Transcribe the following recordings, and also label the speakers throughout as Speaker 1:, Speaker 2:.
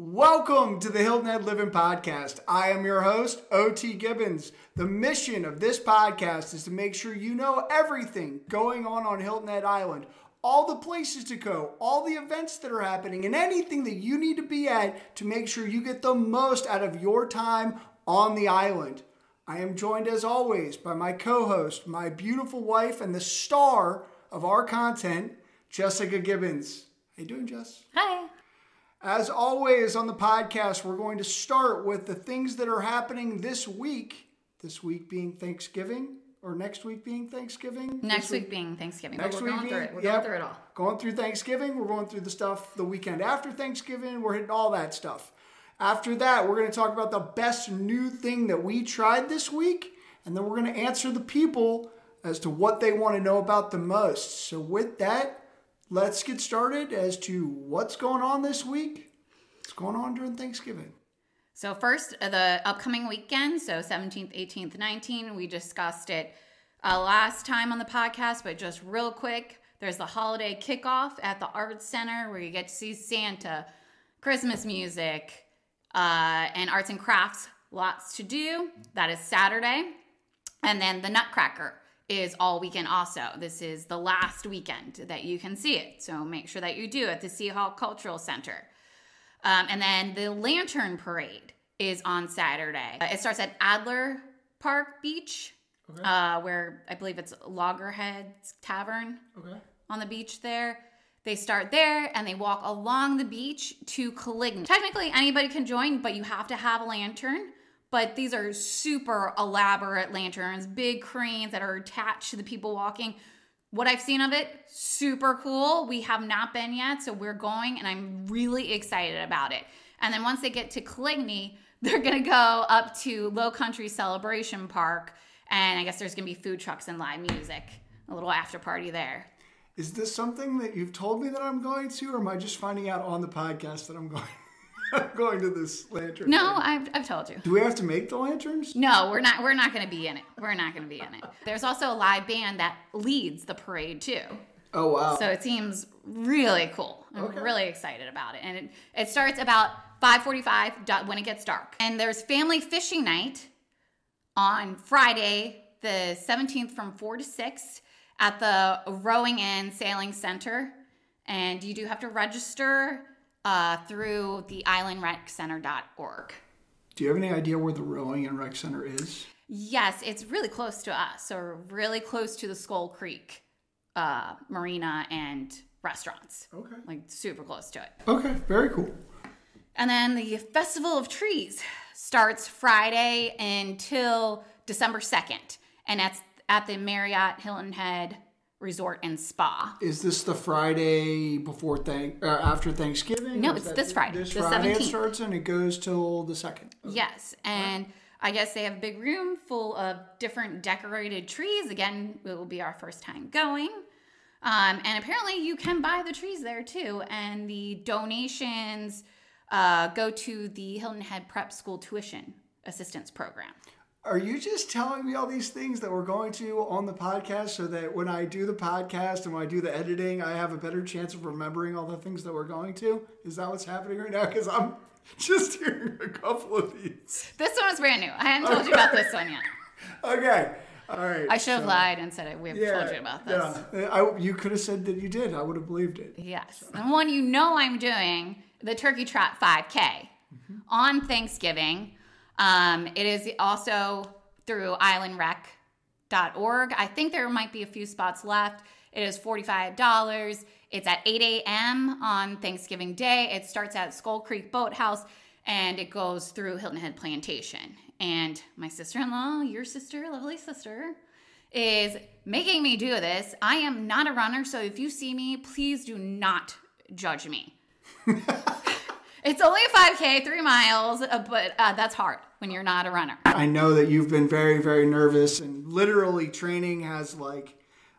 Speaker 1: Welcome to the Hilton Head Living Podcast. I am your host, OT Gibbons. The mission of this podcast is to make sure you know everything going on on Hilton Head Island, all the places to go, all the events that are happening, and anything that you need to be at to make sure you get the most out of your time on the island. I am joined as always by my co host, my beautiful wife, and the star of our content, Jessica Gibbons. How you doing, Jess?
Speaker 2: Hi.
Speaker 1: As always on the podcast, we're going to start with the things that are happening this week. This week being Thanksgiving, or next week being Thanksgiving.
Speaker 2: Next
Speaker 1: This
Speaker 2: week being Thanksgiving.
Speaker 1: Next
Speaker 2: but
Speaker 1: week
Speaker 2: we're going
Speaker 1: being,
Speaker 2: through it. We're
Speaker 1: yep,
Speaker 2: going through it all.
Speaker 1: Going through Thanksgiving, we're going through the stuff the weekend after Thanksgiving. We're hitting all that stuff. After that, we're going to talk about the best new thing that we tried this week, and then we're going to answer the people as to what they want to know about the most. So, with that, let's get started as to what's going on this week. What's going on during Thanksgiving?
Speaker 2: So first, uh, the upcoming weekend, so 17th, 18th, 19th, we discussed it uh, last time on the podcast, but just real quick, there's the holiday kickoff at the Arts Center where you get to see Santa, Christmas music, uh, and arts and crafts. Lots to do. That is Saturday. And then the Nutcracker is all weekend also. This is the last weekend that you can see it. So make sure that you do at the Seahawk Cultural Center. Um, and then the Lantern Parade is on Saturday. Uh, it starts at Adler Park Beach, uh, where I believe it's Loggerheads Tavern
Speaker 1: Okay.
Speaker 2: on the beach there. They start there and they walk along the beach to Coligny. Technically, anybody can join, but you have to have a lantern. But these are super elaborate lanterns, big cranes that are attached to the people walking. What I've seen of it, super cool. We have not been yet, so we're going and I'm really excited about it. And then once they get to Coligny, they're gonna go up to Low Country Celebration Park, and I guess there's gonna be food trucks and live music, a little after party there.
Speaker 1: Is this something that you've told me that I'm going to, or am I just finding out on the podcast that I'm going? I'm going to this lantern.
Speaker 2: No,
Speaker 1: thing?
Speaker 2: I've, I've told you.
Speaker 1: Do we have to make the lanterns?
Speaker 2: No, we're not. We're not going to be in it. We're not going to be in it. There's also a live band that leads the parade too.
Speaker 1: Oh wow.
Speaker 2: So it seems really cool. I'm
Speaker 1: Okay.
Speaker 2: really excited about it. And it, it starts about 5:45 when it gets dark. And there's family fishing night on Friday, the 17th from 4 to 6 at the Rowing and Sailing Center. And you do have to register uh, through the islandrec.center.org.
Speaker 1: Do you have any idea where the rowing and rec center is?
Speaker 2: Yes, it's really close to us. So really close to the Skull Creek uh, marina and restaurants.
Speaker 1: Okay.
Speaker 2: Like super close to it.
Speaker 1: Okay. Very cool.
Speaker 2: And then the Festival of Trees starts Friday until December 2nd. And that's at the Marriott Hilton Head Resort and Spa.
Speaker 1: Is this the Friday before thank uh, after Thanksgiving?
Speaker 2: No, it's this Friday,
Speaker 1: This
Speaker 2: the
Speaker 1: Friday it starts and it goes till the second.
Speaker 2: Yes, and I guess they have a big room full of different decorated trees. Again, it will be our first time going. Um, and apparently, you can buy the trees there too. And the donations uh, go to the Hilton Head Prep School Tuition Assistance Program.
Speaker 1: Are you just telling me all these things that we're going to on the podcast so that when I do the podcast and when I do the editing, I have a better chance of remembering all the things that we're going to? Is that what's happening right now? Because I'm just hearing a couple of these.
Speaker 2: This one is brand new. I hadn't told you about this one yet.
Speaker 1: Okay. All right.
Speaker 2: I should have
Speaker 1: so-
Speaker 2: lied and said we have
Speaker 1: Yeah,
Speaker 2: told you about this.
Speaker 1: Yeah. I, you could have said that you did. I would have believed it.
Speaker 2: Yes. And one you know I'm doing, the Turkey Trot 5K mm-hmm. on Thanksgiving. Um, it is also through islandrec.org. I think there might be a few spots left. It is $45. It's at 8 a.m. on Thanksgiving Day. It starts at Skull Creek Boathouse and it goes through Hilton Head Plantation. And my sister in law, your sister, lovely sister, is making me do this. I am not a runner, so if you see me, please do not judge me. it's only a 5K, three miles, uh, but uh, that's hard when you're not a runner.
Speaker 1: I know that you've been very, very nervous, and literally training has like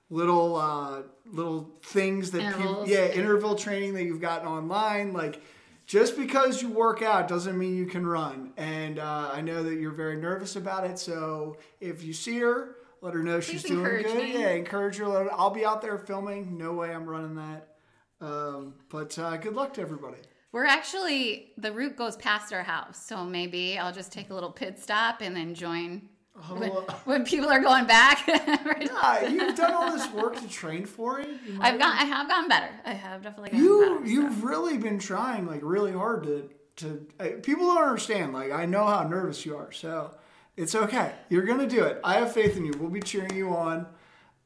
Speaker 1: little, uh, little things that people, yeah, interval training that you've gotten online. Like, just because you work out doesn't mean you can run. And uh, I know that you're very nervous about it. So if you see her, let her know she's doing good.
Speaker 2: me.
Speaker 1: Yeah, encourage her. Let her- I'll be out there filming. No way I'm running that. Um, but uh, good luck to everybody.
Speaker 2: We're actually the route goes past our house, so maybe I'll just take a little pit stop and then join when,
Speaker 1: Oh,
Speaker 2: when people are going back.
Speaker 1: yeah, you've done all this work to train for it.
Speaker 2: I've got I have gotten better. I have definitely gotten
Speaker 1: you
Speaker 2: better.
Speaker 1: you've really been trying like really hard to to uh, people don't understand. Like i know how nervous you are so it's okay. You're gonna do it. I have faith in you. We'll be cheering you on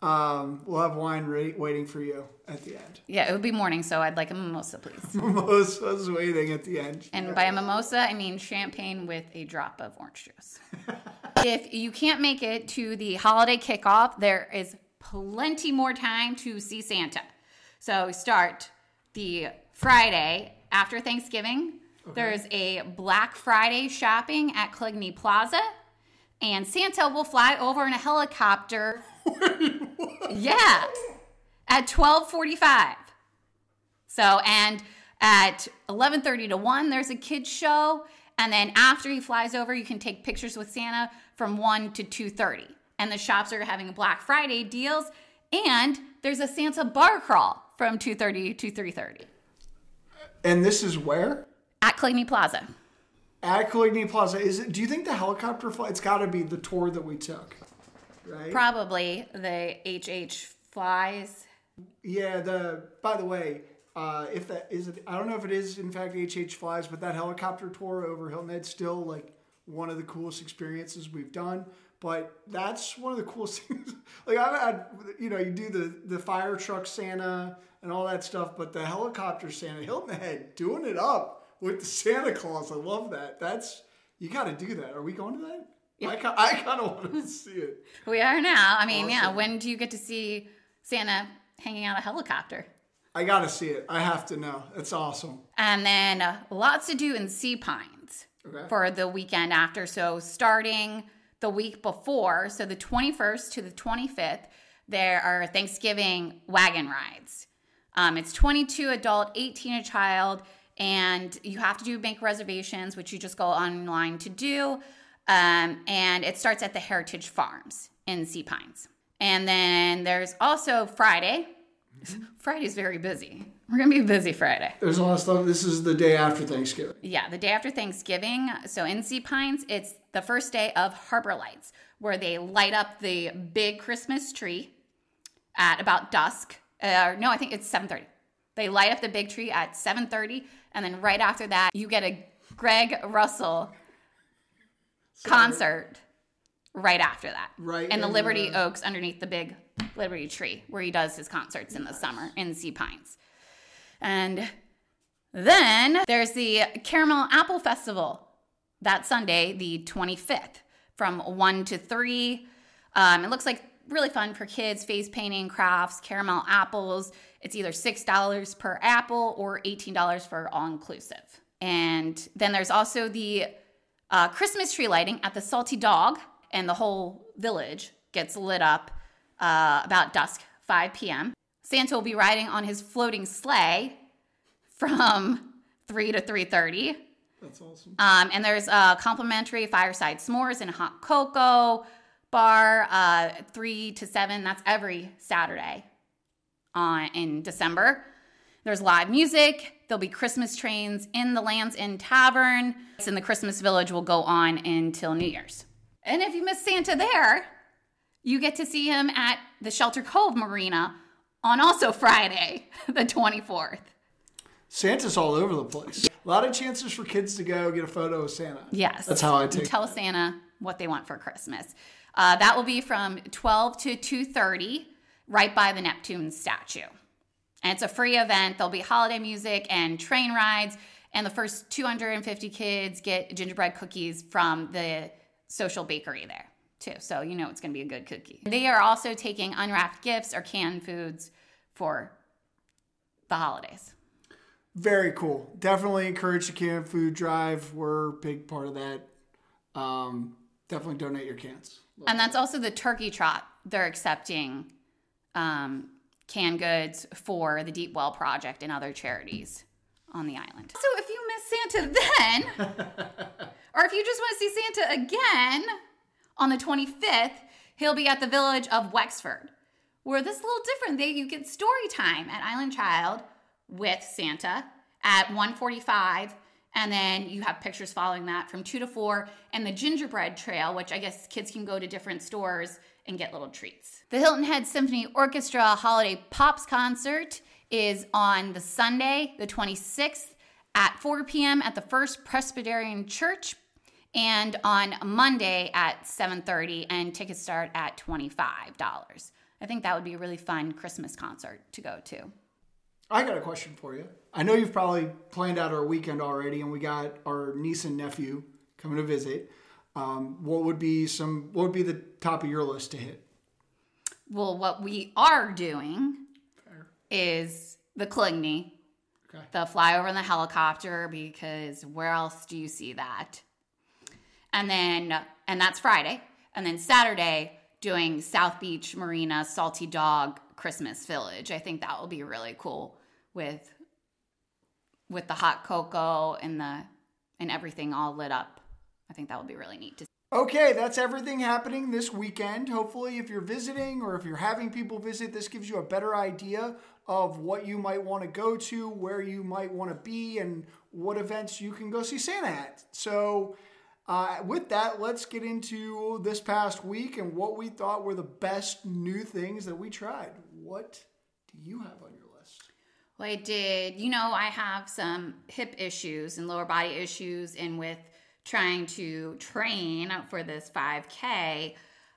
Speaker 1: um, we'll have wine ready, waiting for you at the end
Speaker 2: Yeah, it would be morning, so I'd like a mimosa, please.
Speaker 1: mimosas waiting at the end
Speaker 2: And by a mimosa, I mean champagne with a drop of orange juice. if you can't make it to the holiday kickoff, there is plenty more time to see Santa. So start the Friday after Thanksgiving. There's a Black Friday shopping at Coligny Plaza, and Santa will fly over in a helicopter. yeah, at 12:45. So, and at 11:30 to 1 there's a kids show, and then after he flies over you can take pictures with Santa from 1 to 2:30. And the shops are having Black Friday deals and there's a Santa bar crawl from 2:30 to 3:30
Speaker 1: and this is where
Speaker 2: at Coligny Plaza.
Speaker 1: at Coligny Plaza is it do you think the helicopter flight it's got to be the tour that we took right
Speaker 2: Probably the HH flies.
Speaker 1: Yeah, the by the way, uh, if that is it, I don't know if it is in fact HH flies, but that helicopter tour over Hilton Head still like one of the coolest experiences we've done. But that's one of the coolest things. like I've had, you know, you do the the fire truck Santa and all that stuff, but the helicopter Santa Hilton Head doing it up with the Santa Claus. I love that. That's you got to do that. Are we going to that? I, ki- I kind of want to see it.
Speaker 2: We are now. I mean, yeah, when do you get to see Santa hanging out a helicopter?
Speaker 1: I got to see it. I have to know. It's awesome.
Speaker 2: And then uh, lots to do in Sea Pines
Speaker 1: Okay.
Speaker 2: for the weekend after. So starting the week before, so the 21st to the 25th, there are Thanksgiving wagon rides. Um, it's 22 adult, 18 a child, and you have to do bank reservations, which you just go online to do. Um, and it starts at the Heritage Farms in Sea Pines. And then there's also Friday. Friday's very busy. We're gonna be busy Friday.
Speaker 1: There's a lot of stuff. This is the day after Thanksgiving.
Speaker 2: Yeah, the day after Thanksgiving. So in Sea Pines, it's the first day of Harbor Lights, where they light up the big Christmas tree at about dusk. Uh, no, I think it's 7:30. They light up the big tree at 7:30, and then right after that, you get a Greg Russell concert right after that.
Speaker 1: Right
Speaker 2: in the Liberty
Speaker 1: the-
Speaker 2: Oaks underneath the big Liberty tree where he does his concerts in the summer in Sea Pines. And then there's the Caramel Apple Festival that Sunday, the 25th, from 1 to 3. Um, it looks like really fun for kids face painting, crafts, caramel apples. It's either $6 per apple or $18 for all inclusive. And then there's also the uh, Christmas tree lighting at the Salty Dog, and the whole village gets lit up uh, about dusk, 5 p.m. Santa will be riding on his floating sleigh from 3 to 3:30.
Speaker 1: That's awesome.
Speaker 2: Um, and there's a complimentary fireside s'mores and hot cocoa bar, uh, 3 to 7. That's every Saturday on, in December. There's live music. There'll be Christmas trains in the Land's End Tavern. It's and the Christmas Village will go on until New Year's. And if you miss Santa there, you get to see him at the Shelter Cove Marina on also Friday, the 24th.
Speaker 1: Santa's all over the place. A lot of chances for kids to go get a photo of Santa.
Speaker 2: Yes.
Speaker 1: That's how I take
Speaker 2: Tell Santa what they want for Christmas. Uh, that will be from 12 to 2.30 right by the Neptune statue. And it's a free event. There'll be holiday music and train rides. And the first 250 kids get gingerbread cookies from the social bakery there, too. So you know it's going to be a good cookie. They are also taking unwrapped gifts or canned foods for the holidays.
Speaker 1: Very cool. Definitely encourage the canned food drive. We're a big part of that. Um, definitely donate your cans.
Speaker 2: And that's also the turkey trot. They're accepting um, canned goods for the Deep Well Project and other charities on the island. So if you miss Santa then, or if you just want to see Santa again on the 25th, he'll be at the village of Wexford, where this is a little different. They, you get story time at Island Child with Santa at 145 and then you have pictures following that from 2 to 4 and the gingerbread trail which i guess kids can go to different stores and get little treats the hilton head symphony orchestra holiday pops concert is on the sunday the 26th at 4 p.m at the first presbyterian church and on monday at 7.30 and tickets start at $25 i think that would be a really fun christmas concert to go to
Speaker 1: I got a question for you. I know you've probably planned out our weekend already, and we got our niece and nephew coming to visit. Um, what would be some? What would be the top of your list to hit?
Speaker 2: Well, what we are doing is the Coligny,
Speaker 1: Okay.
Speaker 2: the flyover in the helicopter, because where else do you see that? And then, and that's Friday. And then Saturday, doing South Beach Marina Salty Dog Christmas Village. I think that will be really cool with with the hot cocoa and the and everything all lit up. I think that would be really neat to see.
Speaker 1: Okay, that's everything happening this weekend. Hopefully, if you're visiting or if you're having people visit, this gives you a better idea of what you might want to go to, where you might want to be, and what events you can go see Santa at. So, uh, with that, let's get into this past week and what we thought were the best new things that we tried. What do you have on your list?
Speaker 2: Well, I did. You know, I have some hip issues and lower body issues, and with trying to train for this 5K,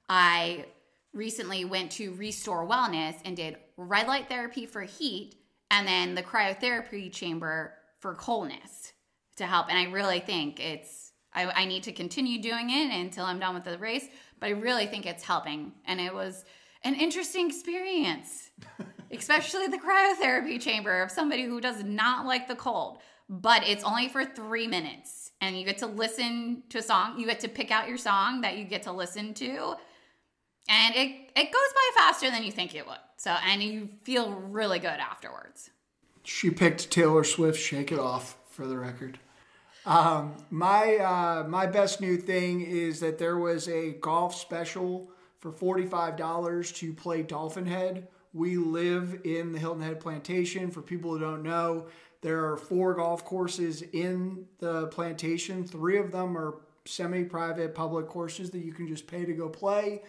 Speaker 2: I recently went to Restore Wellness and did red light therapy for heat and then the cryotherapy chamber for coldness to help. And I really think it's, I, I need to continue doing it until I'm done with the race, but I really think it's helping. And it was an interesting experience, especially the cryotherapy chamber of somebody who does not like the cold. But it's only for three minutes, and you get to listen to a song. You get to pick out your song that you get to listen to, and it it goes by faster than you think it would. So, and you feel really good afterwards.
Speaker 1: She picked Taylor Swift "Shake It Off" for the record. Um, my uh, my best new thing is that there was a golf special for forty five dollars to play Dolphin Head. We live in the Hilton Head Plantation. For people who don't know, there are four golf courses in the plantation. Three of them are semi-private public courses that you can just pay to go play.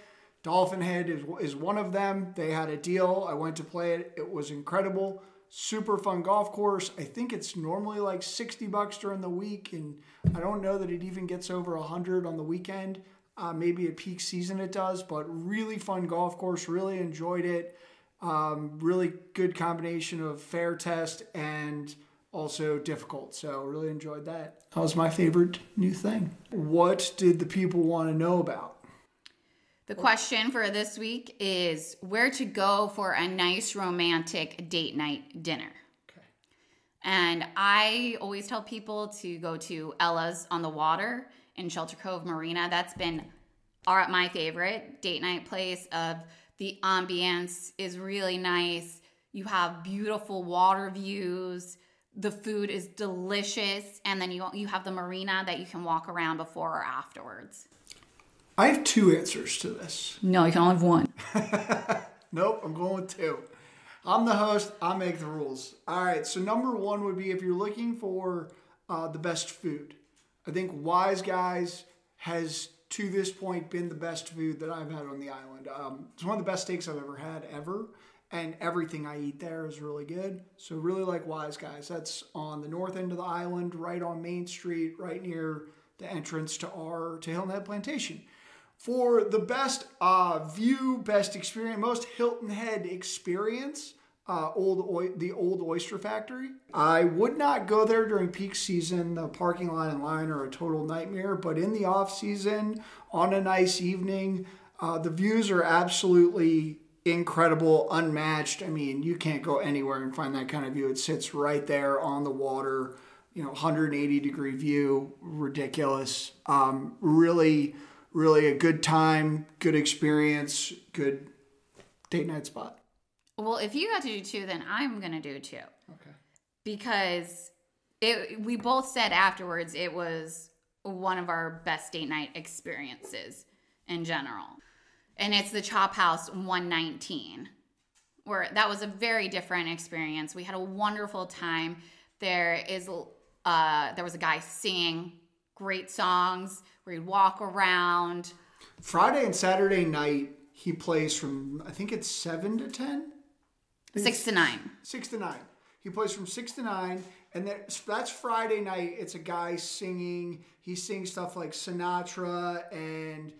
Speaker 1: Dolphin Head is, is one of them. They had a deal. I went to play it. It was incredible. Super fun golf course. I think it's normally like 60 bucks during the week, and I don't know that it even gets over 100 on the weekend. Uh, maybe at peak season it does, but really fun golf course. Really enjoyed it. Um, really good combination of fair test and also difficult. So really enjoyed that. That was my favorite new thing. What did the people want to know about?
Speaker 2: The question for this week is where to go for a nice romantic date night dinner.
Speaker 1: Okay.
Speaker 2: And I always tell people to go to Ella's on the water in Shelter Cove Marina. That's been our my favorite date night place of the ambience is really nice. You have beautiful water views. The food is delicious and then you you have the marina that you can walk around before or afterwards.
Speaker 1: I have two answers to this.
Speaker 2: No, you can only have one.
Speaker 1: Nope, I'm going with two. I'm the host. I make the rules. All right. So number one would be if you're looking for uh, the best food. I think Wise Guys has to this point been the best food that I've had on the island. Um, it's one of the best steaks I've ever had ever, and everything I eat there is really good. So really like Wise Guys. That's on the north end of the island, right on Main Street, right near the entrance to our to Hilton Head Plantation for the best uh, view, best experience, most Hilton Head experience. Uh, old Oy- the old Oyster Factory. I would not go there during peak season. The parking lot and line are a total nightmare. But in the off season, on a nice evening, uh, the views are absolutely incredible, unmatched. I mean, you can't go anywhere and find that kind of view. It sits right there on the water. You know, 180 degree view, ridiculous. Um, really really a good time, good experience, good date night spot.
Speaker 2: Well, if you got to do two, then I'm gonna do two.
Speaker 1: Okay.
Speaker 2: because it we both said afterwards it was one of our best date night experiences in general. And it's the Chop House 119 where that was a very different experience. We had a wonderful time. There is uh, there was a guy singing great songs where he'd walk around.
Speaker 1: Friday and Saturday night, he plays from I think it's seven to ten,
Speaker 2: Six to nine.
Speaker 1: six to nine. He plays from six to nine, and that's, that's Friday night. It's a guy singing. He sings stuff like Sinatra and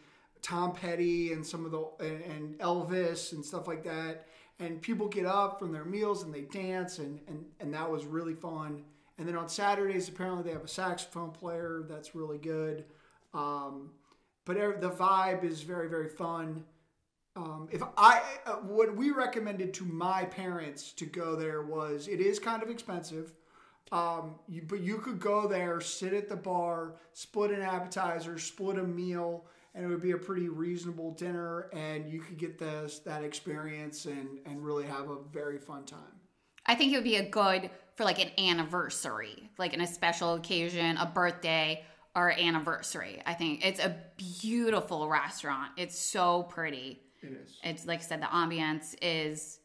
Speaker 1: Tom Petty and some of the and, Elvis and stuff like that. And people get up from their meals and they dance, and and and that was really fun. And then on Saturdays, apparently they have a saxophone player that's really good. Um, but the vibe is very very fun. Um, if I uh, what we recommended to my parents to go there was it is kind of expensive, um, you, but you could go there, sit at the bar, split an appetizer, split a meal, and it would be a pretty reasonable dinner, and you could get this that experience and and really have a very fun time.
Speaker 2: I think it would be a good for like an anniversary, like in a special occasion, a birthday or anniversary. I think it's a beautiful restaurant. It's so pretty.
Speaker 1: It is.
Speaker 2: It's like I said, the ambiance is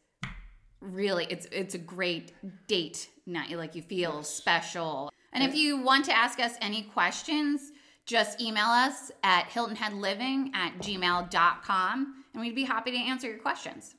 Speaker 2: really it's it's a great date night. Like you feel special. And if you want to ask us any questions, just email us at hiltonheadliving at gmail.com and we'd be happy to answer your questions.